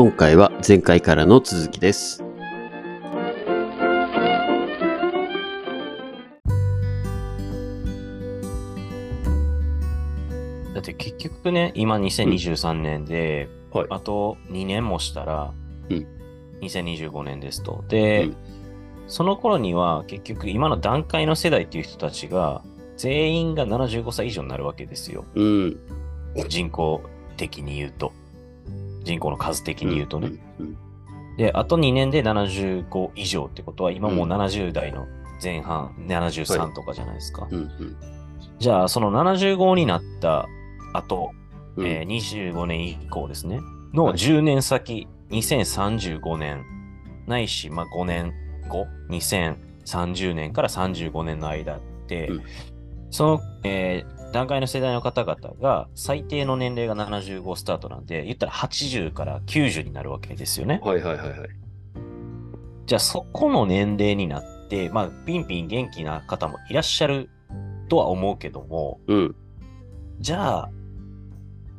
今回は前回からの続きです。だって結局ね、今2023年で、はいあと2年もしたら、うん2025年ですと。で、うんその頃には結局今の段階の世代っていう人たちが、全員が75歳以上になるわけですよ。うん。人口的に言うと。人口の数的に言うとね。うん。で、あと2年で75以上ってことは、今もううん70代の前半、73とかじゃないですか。うん。うん。じゃあ、その75になった後、うんえー25年以降ですね、のはい10年先、2035年、ないし、まあ、5年後、2030年から35年の間って、うんその、えー段階の世代の方々が最低の年齢が75スタートなんで、言ったら80から90になるわけですよね。はいはいはいはい。じゃあそこの年齢になって、まあ、ピンピン元気な方もいらっしゃるとは思うけども、うん。じゃあ、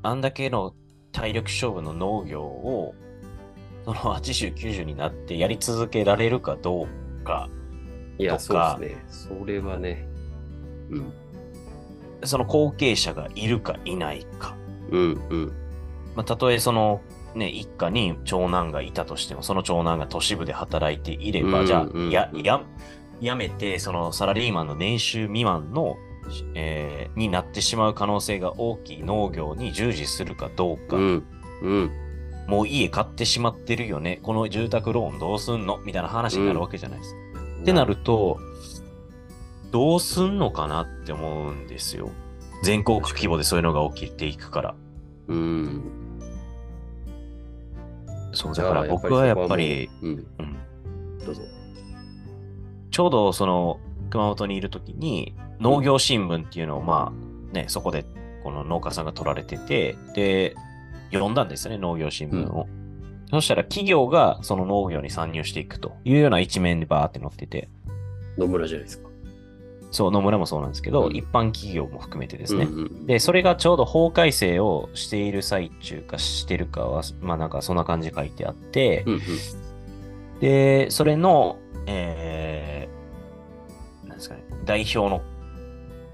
あんだけの体力勝負の農業を、その80、90になってやり続けられるかどうか、いや、そうですね。それはね。うん。その後継者がいるかいないか。うん。うん。まあ、たとえその、ね、一家に長男がいたとしても、その長男が都市部で働いていれば、うんじゃあ、うんや、や、やめて、そのサラリーマンの年収未満の、えーになってしまう可能性が大きい農業に従事するかどうか。うん。うん。もう家買ってしまってるよね。この住宅ローンどうすんの？みたいな話になるわけじゃないですか。ってなると、どうすんのかなって思うんですよ。全国規模でそういうのが起きていくから。うん。そう、だから僕はやっぱり、うん。うん、どうぞ。ちょうどその熊本にいるときに農業新聞っていうのをまあね、そこでこの農家さんが取られてて、で、読んだんですよね、農業新聞を。そしたら企業がその農業に参入していくというような一面でバーって載ってて、野村じゃないですか。そう、野村もそうなんですけど、うん一般企業も含めてですね。うんうんで、それがちょうど法改正をしている最中かしてるかは、まあなんかそんな感じで書いてあって、うんうん。で、それの、えー、なんですかね、代表の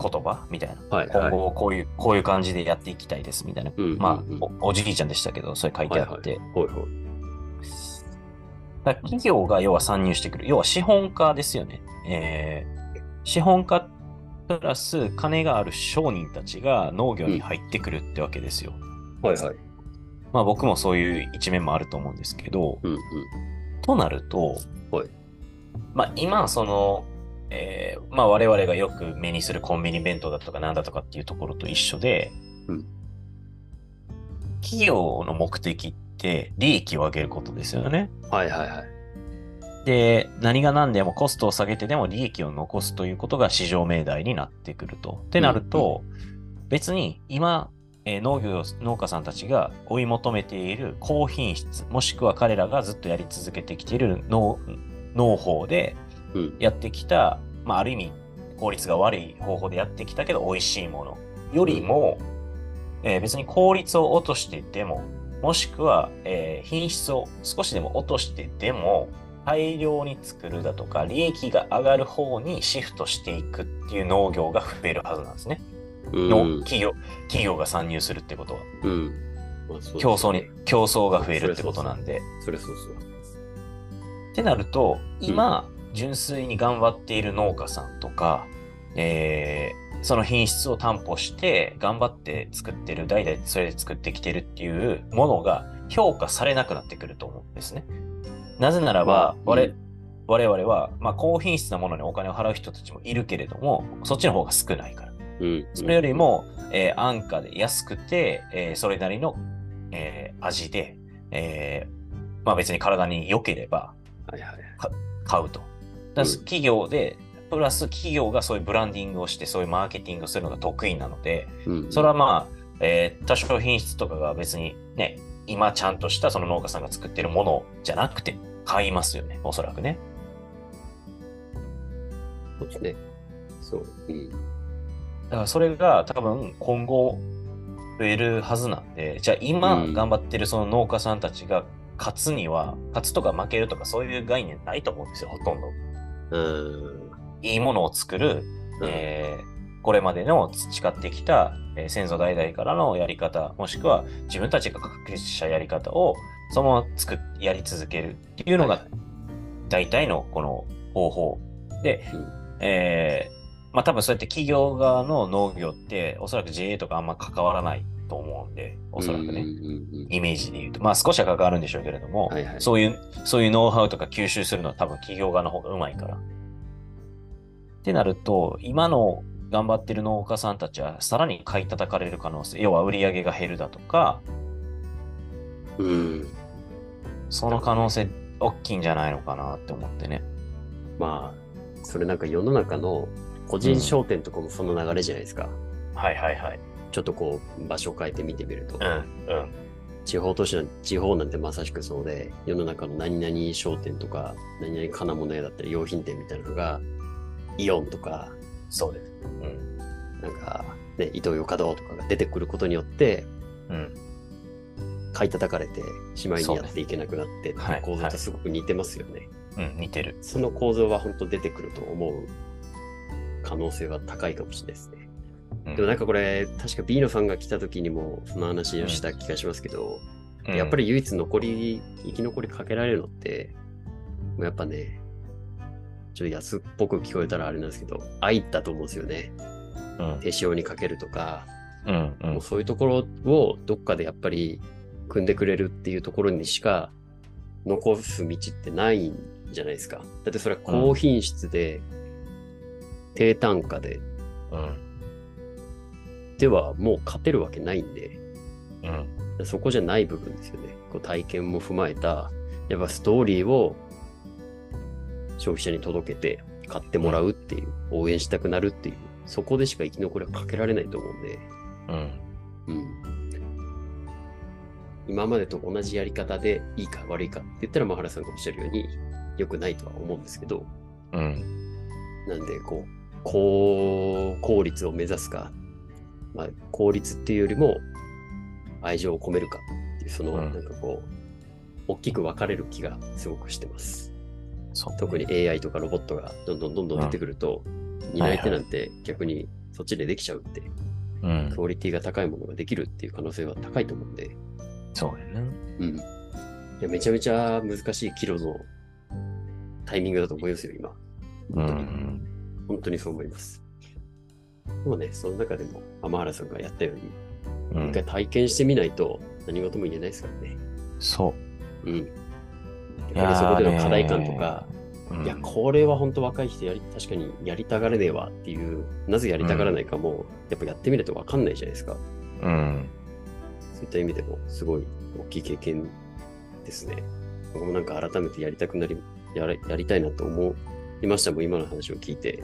言葉みたいな。はい。今後こういう、こういう感じでやっていきたいですみたいな。うんうんうんまあお、おじいちゃんでしたけど、それ書いてあって。はいはい。だから企業が要は参入してくる。要は資本家ですよね。えー資本家プラス金がある商人たちが農業に入ってくるってわけですよ。はいはい。まあ僕もそういう一面もあると思うんですけど、うんうん。となると、はいまあ今その、えーまあ我々がよく目にするコンビニ弁当だとかなんだとかっていうところと一緒で、うん企業の目的って利益を上げることですよね。はいはいはい。で、何が何でもコストを下げてでも利益を残すということが市場命題になってくると。ってなると、別に今、えー農業農家さんたちが追い求めている高品質、もしくは彼らがずっとやり続けてきている農農法でうん。やってきた、まあ、ある意味効率が悪い方法でやってきたけど美味しいものよりも、えー別に効率を落としてでも、もしくは、えー品質を少しでも落としてでも、大量に作るだとか、利益が上がる方にシフトしていくっていう農業が増えるはずなんですね。うん。の企業、企業が参入するってことは。うん。まあね競争に、競争が増えるってことなんで。それそうそう。ってなると、今、純粋に頑張っている農家さんとか、えーその品質を担保して頑張って作ってる、代々それで作ってきてるっていうものが評価されなくなってくると思うんですね。なぜならば、うん我々は、まあ、高品質なものにお金を払う人たちもいるけれども、そっちの方が少ないから。うん。それよりも、えー安価で安くて、えーそれなりの、えー味で、えーまあ別に体に良ければはいはい。買うと。だ企業で、プラス企業がそういうブランディングをして、そういうマーケティングをするのが得意なので、うん。それはまあ、えー多少品質とかが別にね、今ちゃんとしたその農家さんが作ってるものじゃなくて、買いますよね、おそらくね。そうですね。そう。うん。だからそれが多分今後増えるはずなんで、じゃあ今うん頑張ってるその農家さんたちが勝つには、勝つとか負けるとかそういう概念ないと思うんですよ、ほとんど。うん。いいものを作る、うんえーこれまでの培ってきた、えー先祖代々からのやり方、もしくは自分たちが確立したやり方をそのまま作っやり続けるっていうのがはい大体のこの方法。で、うんえーまあ多分そうやって企業側の農業っておそらく JA とかあんま関わらないと思うんで、おそらくね。イメージで言うと、まあ少しは関わるんでしょうけれども、はいはいそういう、そういうノウハウとか吸収するのは多分企業側の方がうまいから。ってなると、今の頑張ってる農家さんたちはさらに買い叩かれる可能性、要は売り上げが減るだとか、うん。うん。その可能性大きいんじゃないのかなって思ってね。まあ、それなんか世の中の個人商店とかもその流れじゃないですか。はいはいはい。ちょっとこう、場所を変えて見てみると。うん、うん。地方都市の、地方なんてまさしくそうで、世の中の何々商店とか、何々金物屋だったり用品店みたいなのが、イオンとか、そうです。うん。なんか、ね、イトーヨーカドーとかが出てくることによって、うん。買い叩かれて、しまいにやっていけなくなってはい構造とすごく似てますよね。うん、似てる。その構造は本当出てくると思う可能性は高いかもしれないですね。うんでもなんかこれ、確か B のさんが来た時にもその話をした気がしますけど、うんやっぱり唯一残り、生き残りかけられるのって、もうやっぱね、ちょっと安っぽく聞こえたらあれなんですけど、愛だと思うんですよね。うん、手塩にかけるとか、うん、う。もうんそういうところをどっかでやっぱり組んでくれるっていうところにしか残す道ってないんじゃないですか。だってそれは高品質で、低単価で、うん、ではもう勝てるわけないんで、うん、そこじゃない部分ですよね。こう体験も踏まえた、やっぱストーリーを消費者に届けて買ってもらうっていう、応援したくなるっていう、そこでしか生き残りはかけられないと思うんで、うん。うん。今までと同じやり方でいいか悪いかって言ったら、マハラさんがおっしゃるように、良くないとは思うんですけど、うん。なんで、こう、高効率を目指すか、まあ、効率っていうよりも、愛情を込めるかっていう、その、うんなんかこう、大きく分かれる気がすごくしてます。特に AI とかロボットがどんどんどんどん出てくると、担い手なんて逆にそっちでできちゃうって、うんク。オリティが高いものができるっていう可能性は高いと思うんで、そうやね。うん。いや、めちゃめちゃ難しい岐路のタイミングだと思いますよ、今。う本当に。ん。本当にそう思います。でもね、その中でも、天原さんがやったように、うん一回体験してみないと何事も言えないですからね。そう。うん。やっぱりそこでの課題感とか、うんいや、これは本当若い人やり、確かにやりたがれねえわっていう、なぜやりたがらないかも、やっぱやってみるとわかんないじゃないですか。うん。そういった意味でも、すごい大きい経験ですね。僕もなんか改めてやりたくなり、やりたいなと思いましたもん、今の話を聞いて。